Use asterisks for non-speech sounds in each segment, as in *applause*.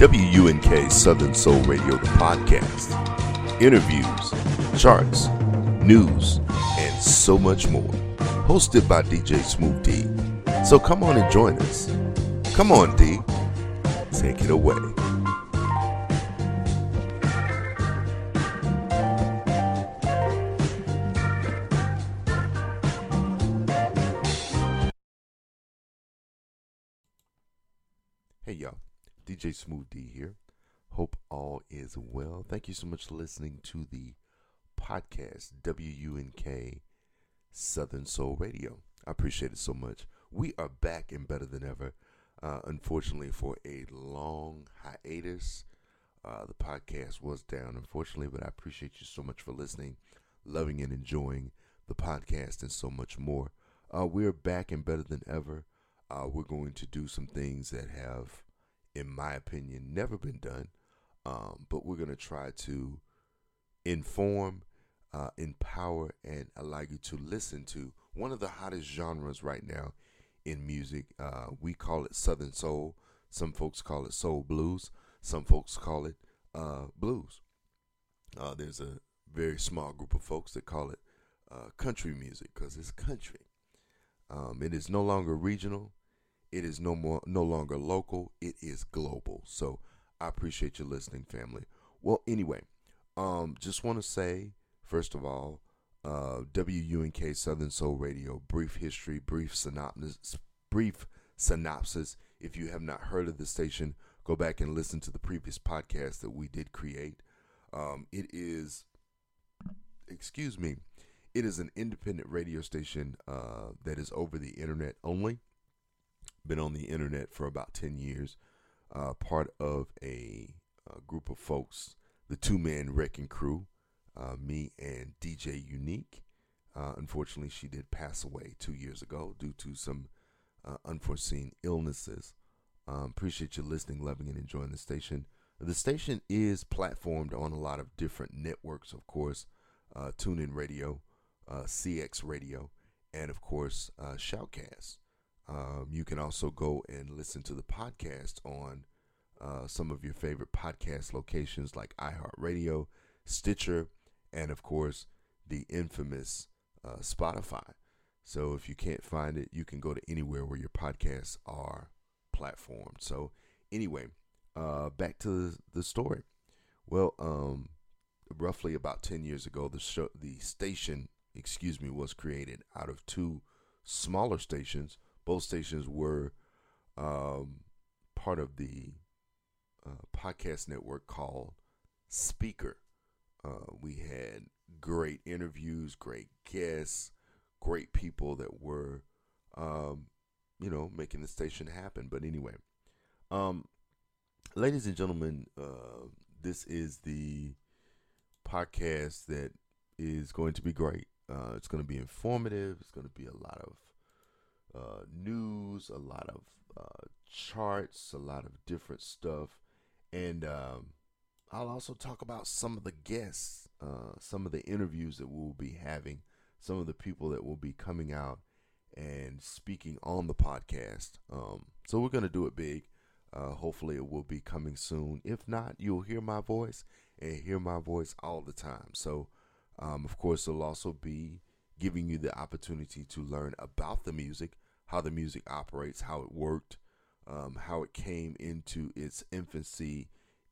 WUNK Southern Soul Radio, the podcast, interviews, charts, news, and so much more. Hosted by DJ Smooth D. So come on and join us. Come on, D. Take it away. Hey, y'all. DJ Smooth D here. Hope all is well. Thank you so much for listening to the podcast, WUNK Southern Soul Radio. I appreciate it so much. We are back and better than ever. Uh, unfortunately, for a long hiatus, uh, the podcast was down, unfortunately, but I appreciate you so much for listening, loving, and enjoying the podcast, and so much more. Uh, we're back and better than ever. Uh, we're going to do some things that have in my opinion, never been done. Um, but we're going to try to inform, uh, empower, and allow you to listen to one of the hottest genres right now in music. Uh, we call it Southern Soul. Some folks call it Soul Blues. Some folks call it uh, Blues. Uh, there's a very small group of folks that call it uh, country music because it's country. Um, it is no longer regional. It is no more no longer local. It is global. So I appreciate you listening, family. Well, anyway, um, just want to say first of all, uh, WUNK Southern Soul Radio, brief history, brief synopsis, brief synopsis. If you have not heard of the station, go back and listen to the previous podcast that we did create. Um, it is, excuse me, it is an independent radio station uh, that is over the internet only been on the internet for about 10 years, uh, part of a, a, group of folks, the two man wrecking crew, uh, me and DJ Unique. Uh, unfortunately, she did pass away two years ago due to some uh, unforeseen illnesses. Um, appreciate you listening, loving, and enjoying the station. The station is platformed on a lot of different networks, of course, uh, TuneIn Radio, uh, CX Radio, and of course, Shoutcast. Um, you can also go and listen to the podcast on uh, some of your favorite podcast locations like iHeartRadio, Stitcher, and of course the infamous uh, Spotify. So if you can't find it, you can go to anywhere where your podcasts are platformed. So anyway, uh, back to the story. Well, um, roughly about ten years ago, the show, the station, excuse me, was created out of two smaller stations both stations were um, part of the uh, podcast network called Spreaker. Uh, we had great interviews, great guests, great people that were, um, you know, making the station happen. But anyway, um, ladies and gentlemen, uh, this is the podcast that is going to be great. Uh, it's going to be informative. It's going to be a lot of uh, news, a lot of uh, charts, a lot of different stuff, and um, I'll also talk about some of the guests, uh, some of the interviews that we'll be having, some of the people that will be coming out and speaking on the podcast. Um, so we're gonna do it big. Uh, hopefully, it will be coming soon. If not, you'll hear my voice and hear my voice all the time. So, um, of course, it'll also be giving you the opportunity to learn about the music, how the music operates, how it worked, um, how it came into its infancy.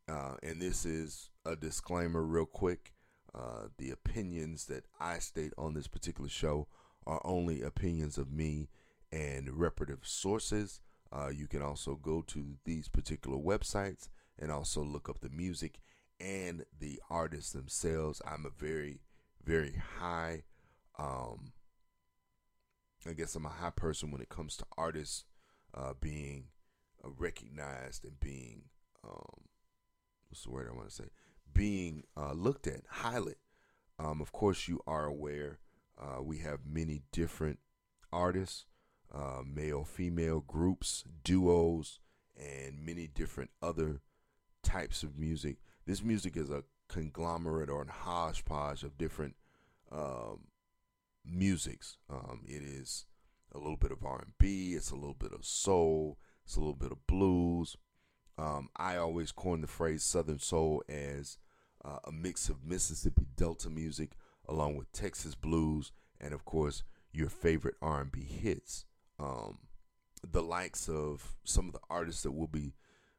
Uh, and this is a disclaimer, real quick. Uh, the opinions that I state on this particular show are only opinions of me and reputable sources. Uh, you can also go to these particular websites and also look up the music and the artists themselves. I'm a very, very high um, I guess I'm a high person when it comes to artists uh, being uh, recognized and being um, what's the word I want to say being uh, looked at highly. Um, of course, you are aware uh, we have many different artists, uh, male, female groups, duos, and many different other types of music. This music is a conglomerate or a hodgepodge of different um, musics. Um, it is a little bit of R&B, it's a little bit of soul, it's a little bit of blues. Um, I always coin the phrase Southern Soul as uh, a mix of Mississippi Delta music along with Texas blues and of course your favorite R&B hits. Um, the likes of some of the artists that we'll be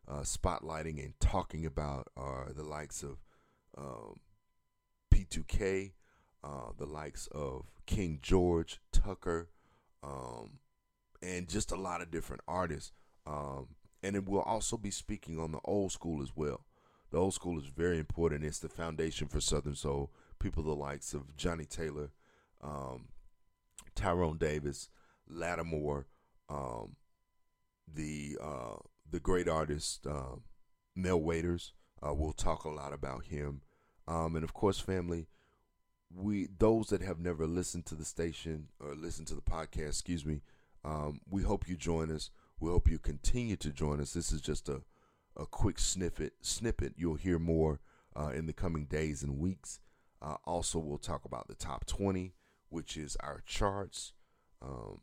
uh, spotlighting and talking about are the likes of um, P2K, uh, the likes of King George, Tucker, um, and just a lot of different artists. Um, and it will also be speaking on the old school as well. The old school is very important. It's the foundation for Southern Soul. People the likes of Johnnie Taylor, um, Tyrone Davis, Latimore, um, the uh, the great artist uh, Mel Waiters. Uh, we'll talk a lot about him, um, and of course, family. We those that have never listened to the station or listened to the podcast, excuse me. Um, we hope you join us. We hope you continue to join us. This is just a a quick snippet. Snippet. You'll hear more uh, in the coming days and weeks. Uh, also, we'll talk about the top 20, which is our charts, um,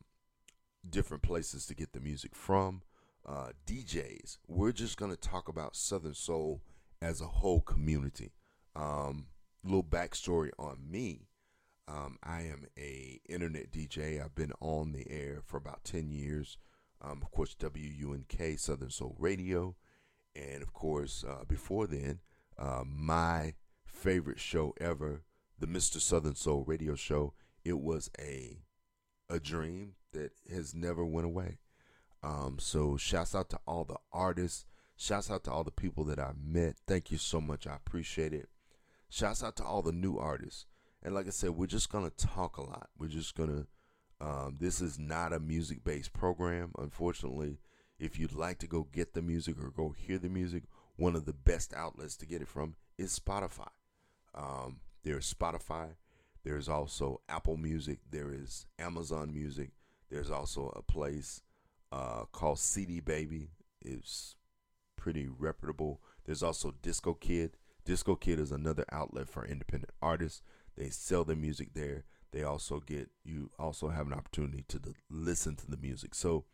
different places to get the music from, uh, DJs. We're just going to talk about Southern Soul as a whole community. Um, little backstory on me. Um, I am a internet DJ. I've been on the air for about 10 years. Um, of course, WUNK Southern Soul Radio. And of course, uh, before then, uh, my favorite show ever, the Mr. Southern Soul Radio Show. It was a a dream that has never went away. Um, so shouts out to all the artists. Shouts out to all the people that I met. Thank you so much. I appreciate it. Shouts out to all the new artists. And like I said, we're just gonna talk a lot. We're just gonna. Um, this is not a music-based program, unfortunately. If you'd like to go get the music or go hear the music, one of the best outlets to get it from is Spotify. Um, there's Spotify. There's also Apple Music. There is Amazon Music. There's also a place uh, called CD Baby. It's pretty reputable. There's also DistroKid. DistroKid is another outlet for independent artists. They sell their music there. They also get you also have an opportunity to listen to the music. So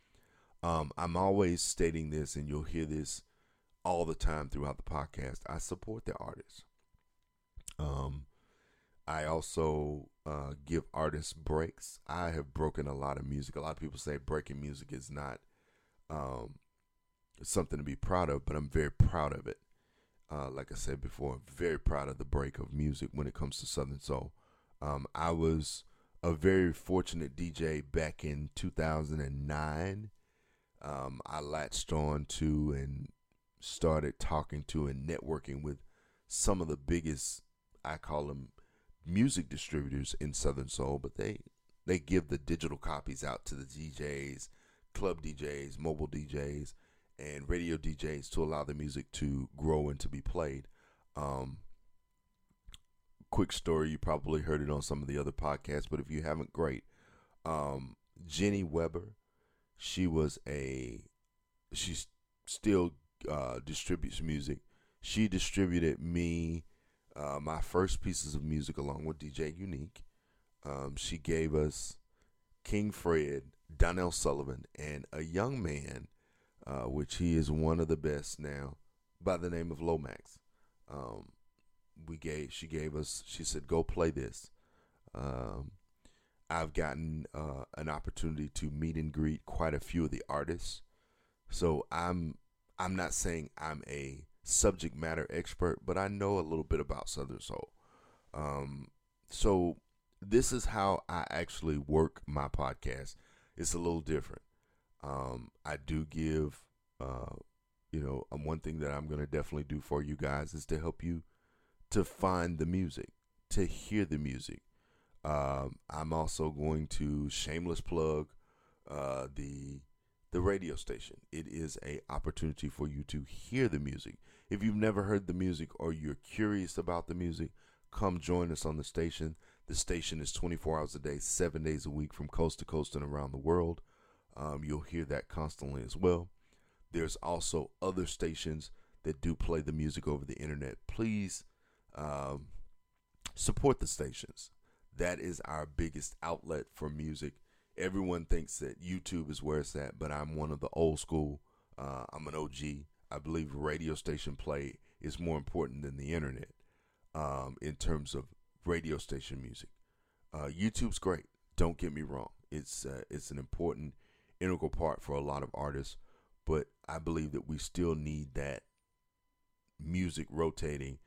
um, I'm always stating this, and you'll hear this all the time throughout the podcast. I support the artists. Um, I also uh, give artists breaks. I have broken a lot of music. A lot of people say breaking music is not um, something to be proud of, but I'm very proud of it. Uh, like I said before, very proud of the break of music when it comes to Southern Soul. Um, I was a very fortunate DJ back in 2009 um, I latched on to and started talking to and networking with some of the biggest, I call them music distributors in Southern Soul, but they they give the digital copies out to the DJs, club DJs, mobile DJs, and radio DJs to allow the music to grow and to be played. Um, quick story, you probably heard it on some of the other podcasts, but if you haven't, great. Um, Jenny Weber she was a she still uh, distributes music. She distributed me uh, my first pieces of music along with DJ Unique. Um, she gave us King Fred, Donnell Sullivan, and a young man, uh, which he is one of the best now, by the name of Lomax. Um, we gave she gave us she said go play this. Um, I've gotten uh, an opportunity to meet and greet quite a few of the artists. So I'm I'm not saying I'm a subject matter expert, but I know a little bit about Southern Soul. Um, so this is how I actually work my podcast. It's a little different. Um, I do give, uh, you know, um, one thing that I'm going to definitely do for you guys is to help you to find the music, to hear the music, Um, I'm also going to shameless plug uh, the the radio station. It is a opportunity for you to hear the music. If you've never heard the music or you're curious about the music, come join us on the station. The station is 24 hours a day, seven days a week, from coast to coast and around the world. Um, you'll hear that constantly as well. There's also other stations that do play the music over the internet. Please um, support the stations. That is our biggest outlet for music. Everyone thinks that YouTube is where it's at, but I'm one of the old school. Uh, I'm an OG. I believe radio station play is more important than the internet um, in terms of radio station music. Uh, YouTube's great. Don't get me wrong. It's uh, it's an important integral part for a lot of artists, but I believe that we still need that music rotating,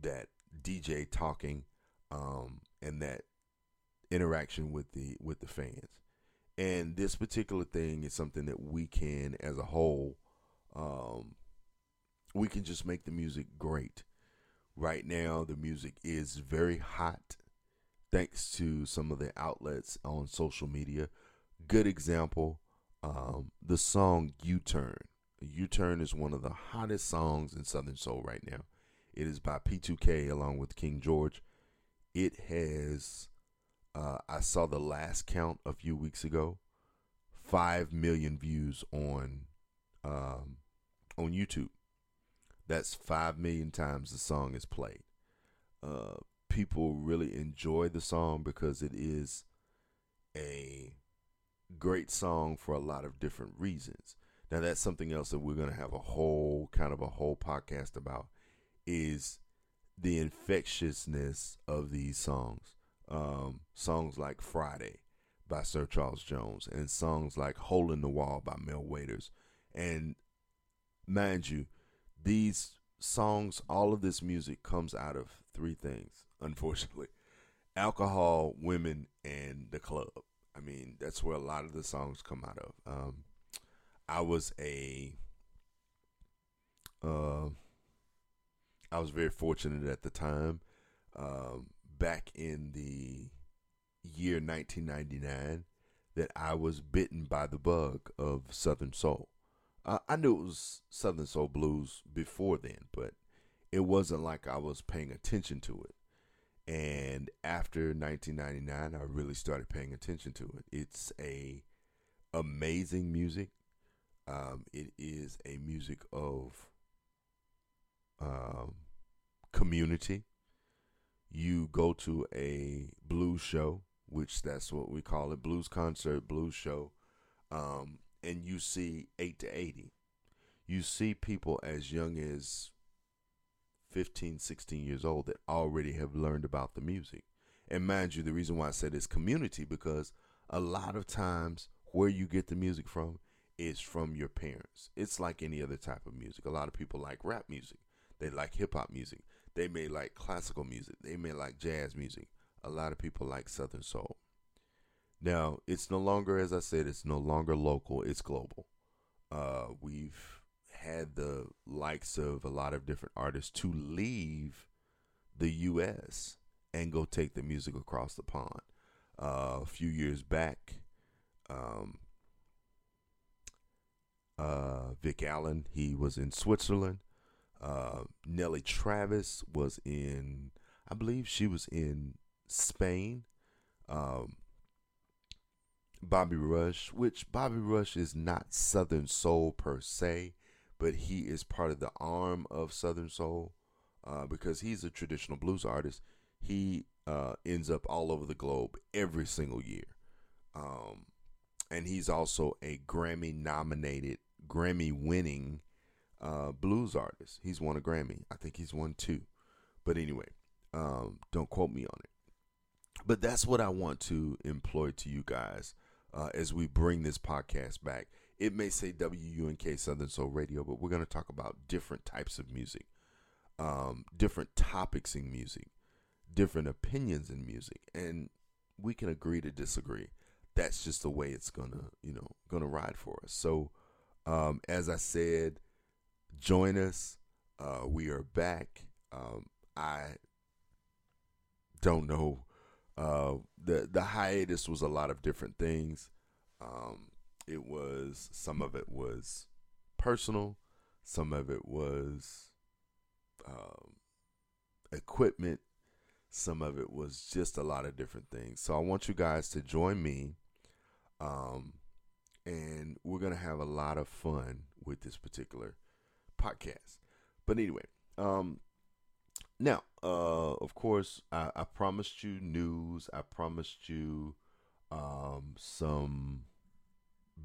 that DJ talking, um, and that interaction with the with the fans. And this particular thing is something that we can, as a whole, um, we can just make the music great. Right now, the music is very hot, thanks to some of the outlets on social media. Good example, um, the song "U Turn." "U Turn" is one of the hottest songs in Southern Soul right now. It is by P2K along with King George. It has uh, I saw the last count a few weeks ago. Five million views on um, on YouTube. That's five million times the song is played. Uh, people really enjoy the song because it is a great song for a lot of different reasons. Now that's something else that we're going to have a whole kind of a whole podcast about is the infectiousness of these songs um, songs like Friday by Sir Charles Jones and songs like Hole in the Wall by Mel Waiters. And mind you, these songs, all of this music comes out of three things, unfortunately alcohol, women, and the club. I mean, that's where a lot of the songs come out of. Um, I was a, uh, I was very fortunate at the time. Um, back in the year 1999 that I was bitten by the bug of Southern Soul. Uh, I knew it was Southern Soul Blues before then, but it wasn't like I was paying attention to it. And after 1999, I really started paying attention to it. It's a amazing music. Um, it is a music of um, community you go to a blues show, which that's what we call it, blues concert, blues show, um, and you see eight to eighty. You see people as young as 15, 16 years old that already have learned about the music. And mind you, the reason why I said it's community because a lot of times where you get the music from is from your parents. It's like any other type of music. A lot of people like rap music. They like hip hop music. They may like classical music. They may like jazz music. A lot of people like Southern Soul. Now, it's no longer, as I said, it's no longer local, it's global. Uh, we've had the likes of a lot of different artists to leave the U.S. and go take the music across the pond. Uh, a few years back, um, uh, Vic Allen, he was in Switzerland. Uh, Nellie Travis was in, I believe she was in Spain. Um, Bobby Rush, which Bobby Rush is not Southern Soul per se, but he is part of the arm of Southern Soul uh, because he's a traditional blues artist. He uh, ends up all over the globe every single year. Um, and he's also a Grammy nominated, Grammy winning uh, blues artist. He's won a Grammy. I think he's won two. But anyway, um, don't quote me on it. But that's what I want to employ to you guys uh, as we bring this podcast back. It may say WUNK Southern Soul Radio, but we're going to talk about different types of music, um, different topics in music, different opinions in music, and we can agree to disagree. That's just the way it's gonna, you know, gonna ride for us. So, um, as I said, join us. Uh, we are back. Um, I don't know Uh, the the hiatus was a lot of different things. Um, it was some of it was personal, some of it was um, equipment, some of it was just a lot of different things. So I want you guys to join me, um, and we're gonna have a lot of fun with this particular podcast. But anyway, um, now, uh, of course, I, I, promised you news. I promised you um, some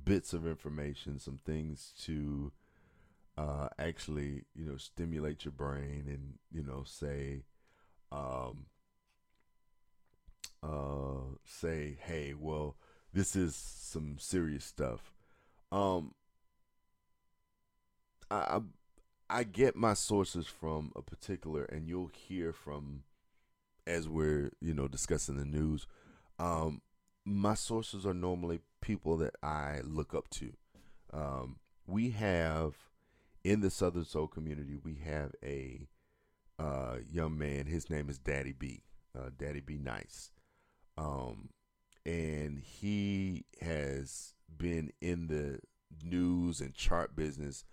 bits of information, some things to uh, actually, you know, stimulate your brain and, you know, say, um, uh, say, hey, well, this is some serious stuff. Um, I, I get my sources from a particular, and you'll hear from as we're you know discussing the news. Um, my sources are normally people that I look up to. Um, we have in the Southern Soul community, we have a uh, young man. His name is Daddy B. Uh, Daddy B. Nice, um, and he has been in the news and chart business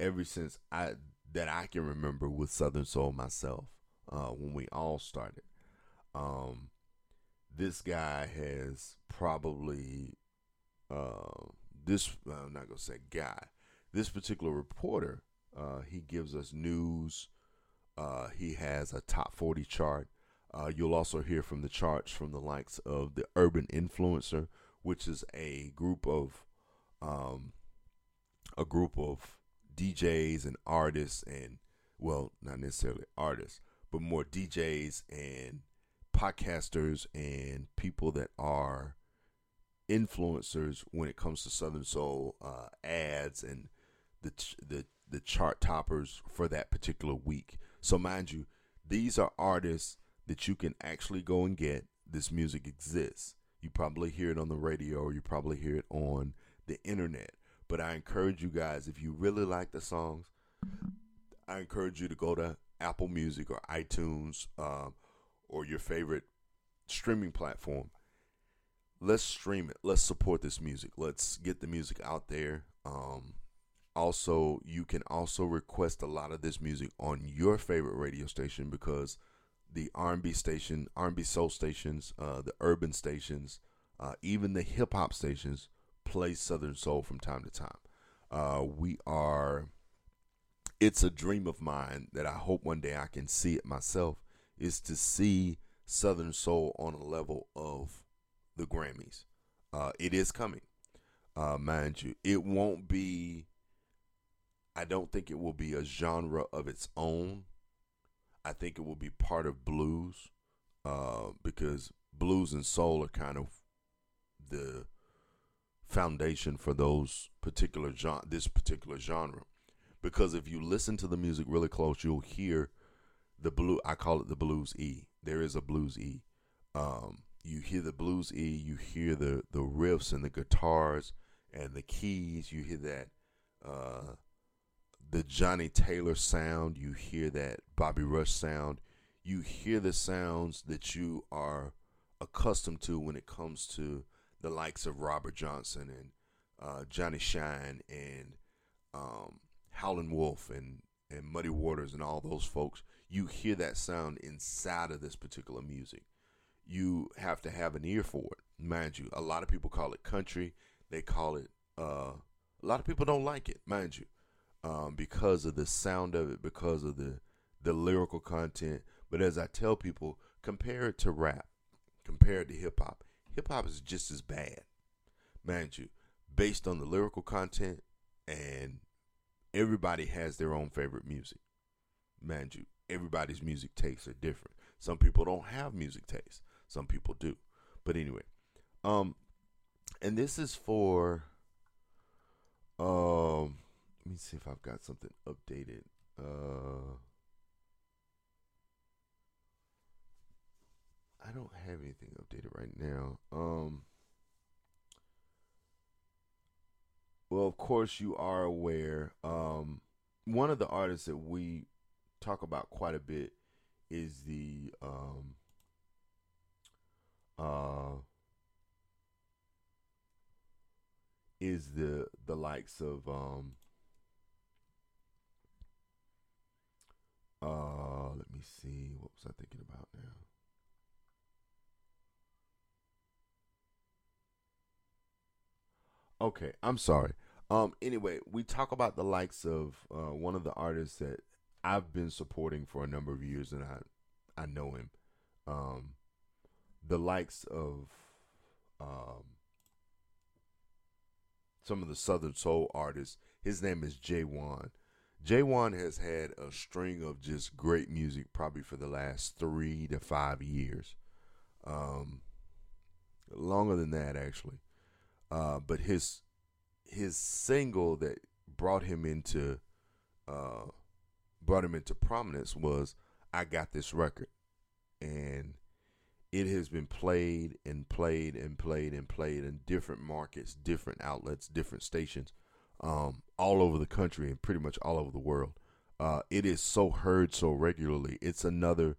ever since I that I can remember with Southern Soul myself uh, when we all started. Um, this guy has probably uh, this. I'm not gonna say guy. This particular reporter, uh, he gives us news. Uh, he has a top 40 chart. Uh, you'll also hear from the charts from the likes of the Urban Influencer, which is a group of um, a group of DJs and artists and well, not necessarily artists, but more DJs and podcasters and people that are influencers when it comes to Southern Soul uh, ads and the the the chart toppers for that particular week. So mind you, these are artists that you can actually go and get. This music exists. You probably hear it on the radio or you probably hear it on the internet. But I encourage you guys, if you really like the songs, I encourage you to go to Apple Music or iTunes um, or your favorite streaming platform. Let's stream it. Let's support this music. Let's get the music out there. Um, also, you can also request a lot of this music on your favorite radio station because the R&B station, R&B soul stations, uh, the urban stations, uh, even the hip hop stations play Southern Soul from time to time. Uh, we are, it's a dream of mine that I hope one day I can see it myself, is to see Southern Soul on a level of the Grammys. Uh, it is coming, uh, mind you. It won't be, I don't think it will be a genre of its own. I think it will be part of blues uh, because blues and soul are kind of the foundation for those particular genre, this particular genre. Because if you listen to the music really close, you'll hear the blue. I call it the blues E. There is a blues E. Um, you hear the blues E. You hear the the riffs and the guitars and the keys. You hear that uh, the Johnnie Taylor sound. You hear that Bobby Rush sound. You hear the sounds that you are accustomed to when it comes to the likes of Robert Johnson and uh, Johnny Shine and um, Howlin' Wolf and, and Muddy Waters and all those folks, you hear that sound inside of this particular music. You have to have an ear for it, mind you. A lot of people call it country. They call it. Uh, a lot of people don't like it, mind you, um, because of the sound of it, because of the the lyrical content. But as I tell people, compare it to rap, compare it to hip hop hip hop is just as bad, mind you, based on the lyrical content, and everybody has their own favorite music. Mind you, everybody's music tastes are different. Some people don't have music taste. Some people do. But anyway, um, and this is for um, let me see if I've got something updated. Uh. I don't have anything updated right now. Um Well, of course you are aware um one of the artists that we talk about quite a bit is the um uh, is the the likes of um, uh, let me see, what was I thinking about now? Okay, I'm sorry. Um, anyway, we talk about the likes of uh, one of the artists that I've been supporting for a number of years, and I I know him. Um, the likes of um, some of the Southern Soul artists. His name is J-Wonn. J-Wonn has had a string of just great music probably for the last three to five years. Um, longer than that, actually. Uh, but his his single that brought him into uh, brought him into prominence was "I Got This Record," and it has been played and played and played and played in different markets, different outlets, different stations, um, all over the country and pretty much all over the world. Uh, it is so heard so regularly. It's another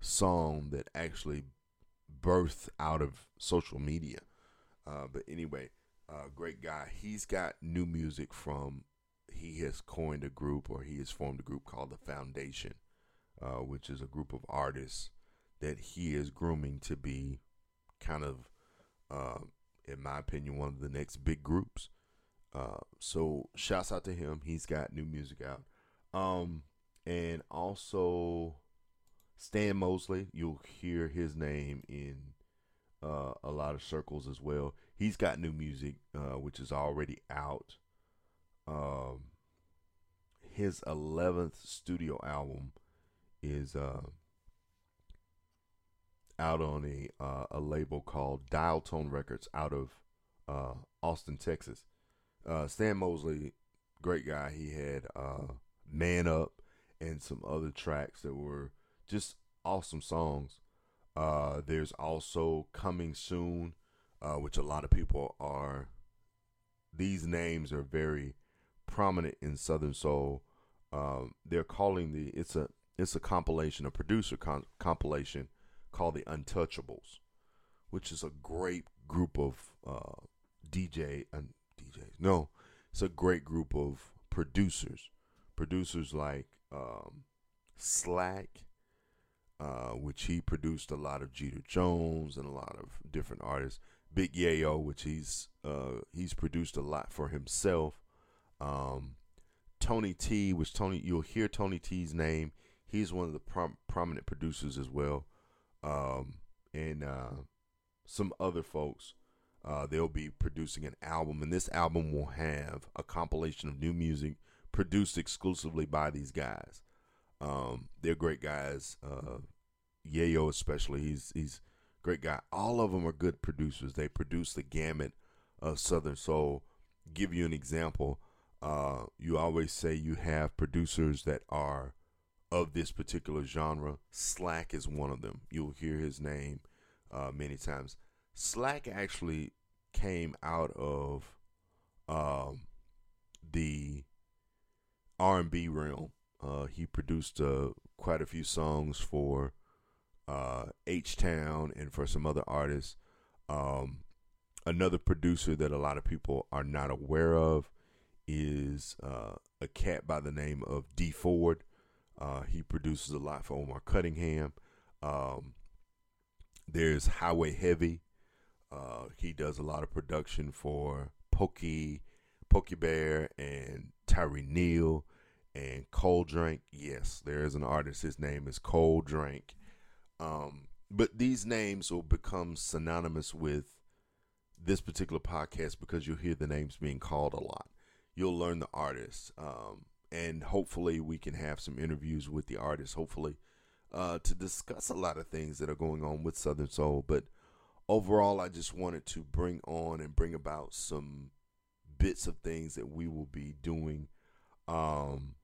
song that actually birthed out of social media. Uh, but anyway, uh, great guy. He's got new music from. He has coined a group, or he has formed a group called the Foundation, uh, which is a group of artists that he is grooming to be kind of, uh, in my opinion, one of the next big groups. Uh, so shouts out to him. He's got new music out. Um, and also Stan Mosley. You'll hear his name in uh, a lot of circles as well. He's got new music, uh, which is already out. Um, his 11th studio album is uh, out on a uh, a label called Dial Tone Records out of uh, Austin, Texas. Uh, Stan Mosley, great guy. He had uh, Man Up and some other tracks that were just awesome songs. There's also Coming Soon, uh, which a lot of people are. These names are very prominent in Southern Soul. Um, they're calling the it's a it's a compilation, a producer con- compilation called the Untouchables, which is a great group of uh, DJ and DJs. No, it's a great group of producers. Producers like um, Slack, uh, which he produced a lot of Jeter Jones and a lot of different artists. Big Yayo, which he's uh, he's produced a lot for himself. Um, Tony T, which Tony you'll hear Tony T's name. He's one of the prom- prominent producers as well um, and uh, some other folks. Uh, they'll be producing an album, and this album will have a compilation of new music produced exclusively by these guys. Um, they're great guys. Uh, Yayo, especially, he's he's great guy. All of them are good producers. They produce the gamut of Southern Soul. Give you an example. Uh, you always say you have producers that are of this particular genre. Slack is one of them. You'll hear his name uh, many times. Slack actually came out of um, the R&B realm. Uh, he produced uh, quite a few songs for uh, H Town and for some other artists. Um, another producer that a lot of people are not aware of is uh, a cat by the name of D Ford. Uh, he produces a lot for Omar Cunningham. Um, there's Highway Heavy. Uh, he does a lot of production for Pokey, Pokey Bear, and Tyree Neal, and Cold Drink. Yes, there is an artist. His name is Cold Drink. Um, but these names will become synonymous with this particular podcast because you'll hear the names being called a lot. You'll learn the artists. Um, and hopefully we can have some interviews with the artists. Hopefully, uh, to discuss a lot of things that are going on with Southern Soul. But overall, I just wanted to bring on and bring about some bits of things that we will be doing. Um,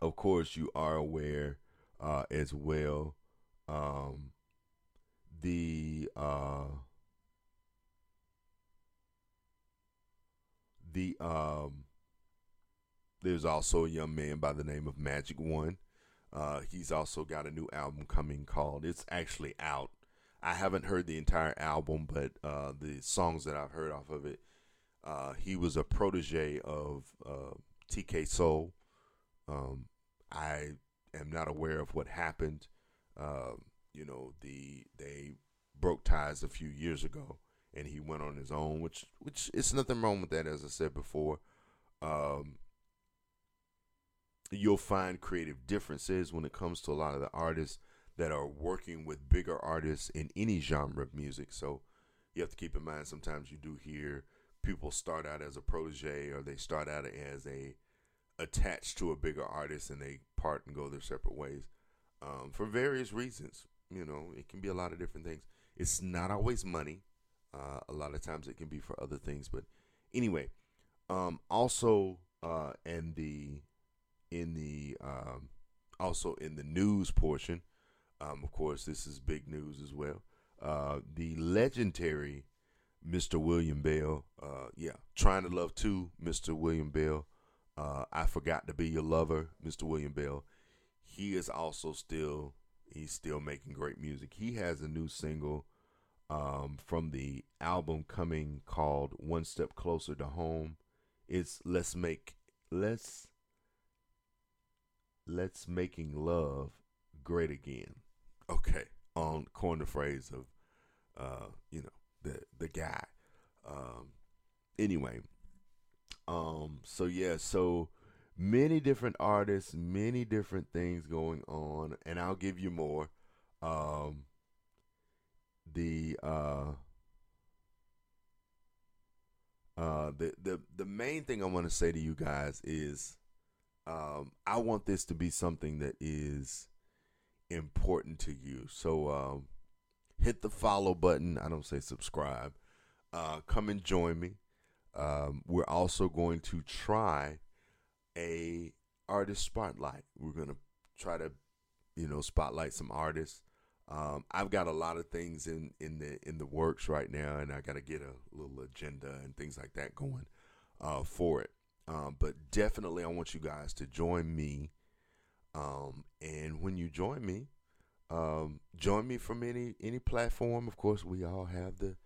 of course, you are aware uh, as well. Um, the uh, the um, there's also a young man by the name of Magic One. Uh, he's also got a new album coming called. It's actually out. I haven't heard the entire album, but uh, the songs that I've heard off of it, uh, he was a protege of uh, TK Soul. Um, I am not aware of what happened. Um, you know, the they broke ties a few years ago, and he went on his own, which which is nothing wrong with that. As I said before, um, you'll find creative differences when it comes to a lot of the artists that are working with bigger artists in any genre of music. So you have to keep in mind sometimes you do hear people start out as a protege or they start out as a attached to a bigger artist and they part and go their separate ways um, for various reasons. You know, it can be a lot of different things. It's not always money. Uh, a lot of times it can be for other things. But anyway, um, also uh, in the in the um, also in the news portion, um, of course, this is big news as well. Uh, the legendary Mr. William Bell, uh, yeah, trying to love two, Mr. William Bell. Uh, I forgot to be your lover, Mr. William Bell. He is also still he's still making great music. He has a new single um, from the album coming called One Step Closer to Home. It's let's make let's let's making love great again. Okay, on coin the phrase of uh, you know, the the guy. Um anyway. Um so yeah, so many different artists, many different things going on, and I'll give you more. Um the uh uh the the the main thing I want to say to you guys is um I want this to be something that is important to you. So um, hit the follow button. I don't say subscribe. Uh, come and join me. Um, we're also going to try a artist spotlight. We're going to try to, you know, spotlight some artists. Um, I've got a lot of things in, in the in the works right now, and I got to get a little agenda and things like that going uh, for it. Um, but definitely, I want you guys to join me um, and when you join me, um, join me from any any platform. Of course, we all have the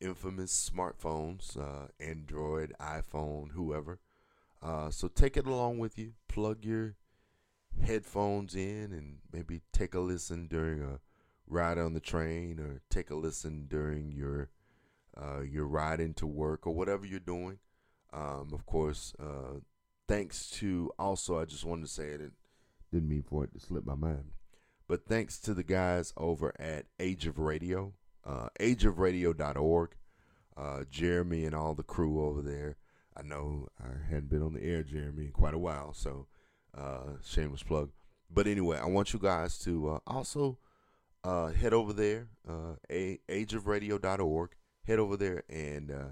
infamous smartphones, uh, Android, iPhone, whoever. Uh, so take it along with you. Plug your headphones in and maybe take a listen during a ride on the train, or take a listen during your uh, your ride into work or whatever you're doing. Um, of course, uh, thanks to also, I just wanted to say it and didn't mean for it to slip my mind. But thanks to the guys over at Age of Radio, uh, ageofradio.org, uh, Jeremy and all the crew over there. I know I hadn't been on the air, Jeremy, in quite a while, so uh, shameless plug. But anyway, I want you guys to uh, also uh, head over there, uh, ageofradio.org. Head over there and uh,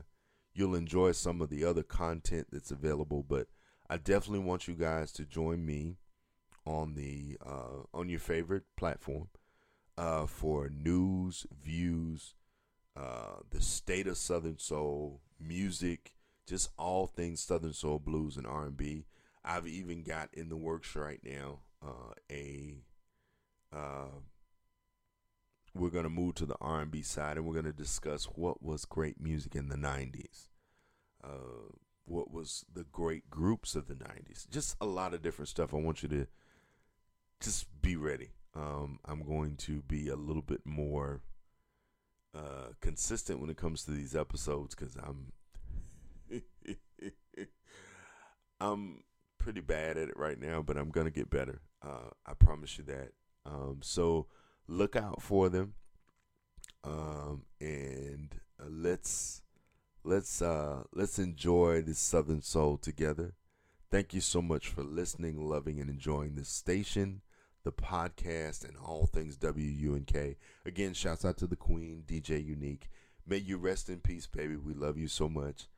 you'll enjoy some of the other content that's available. But I definitely want you guys to join me on the on your favorite platform uh, for news, views, uh, the state of Southern Soul, music, just all things Southern Soul, blues, and R and B. I've even got in the works right now uh, a. Uh, we're gonna move to the R and B side, and we're gonna discuss what was great music in the '90s. Uh, what was the great groups of the 90s just a lot of different stuff i want you to just be ready. Um, I'm going to be a little bit more uh, consistent when it comes to these episodes because I'm *laughs* I'm pretty bad at it right now, but I'm gonna get better. Uh, I promise you that. Um, so look out for them, um, and uh, let's let's uh, let's enjoy this Southern Soul together. Thank you so much for listening, loving, and enjoying this station the podcast, and all things WUNK. Again, shouts out to the Queen, DJ Unique. May you rest in peace, baby. We love you so much.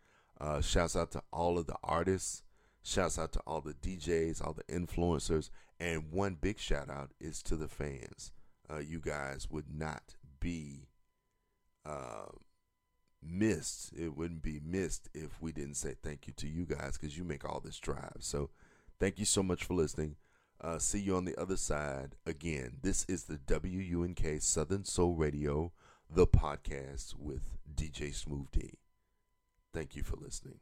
Uh, shouts out to all of the artists. Shouts out to all the DJs, all the influencers. And one big shout out is to the fans. Uh, you guys would not be uh, missed. It wouldn't be missed if we didn't say thank you to you guys because you make all this drive. So thank you so much for listening. Uh, see you on the other side. Again, this is the WUNK Southern Soul Radio the podcast with DJ Smooth D. Thank you for listening.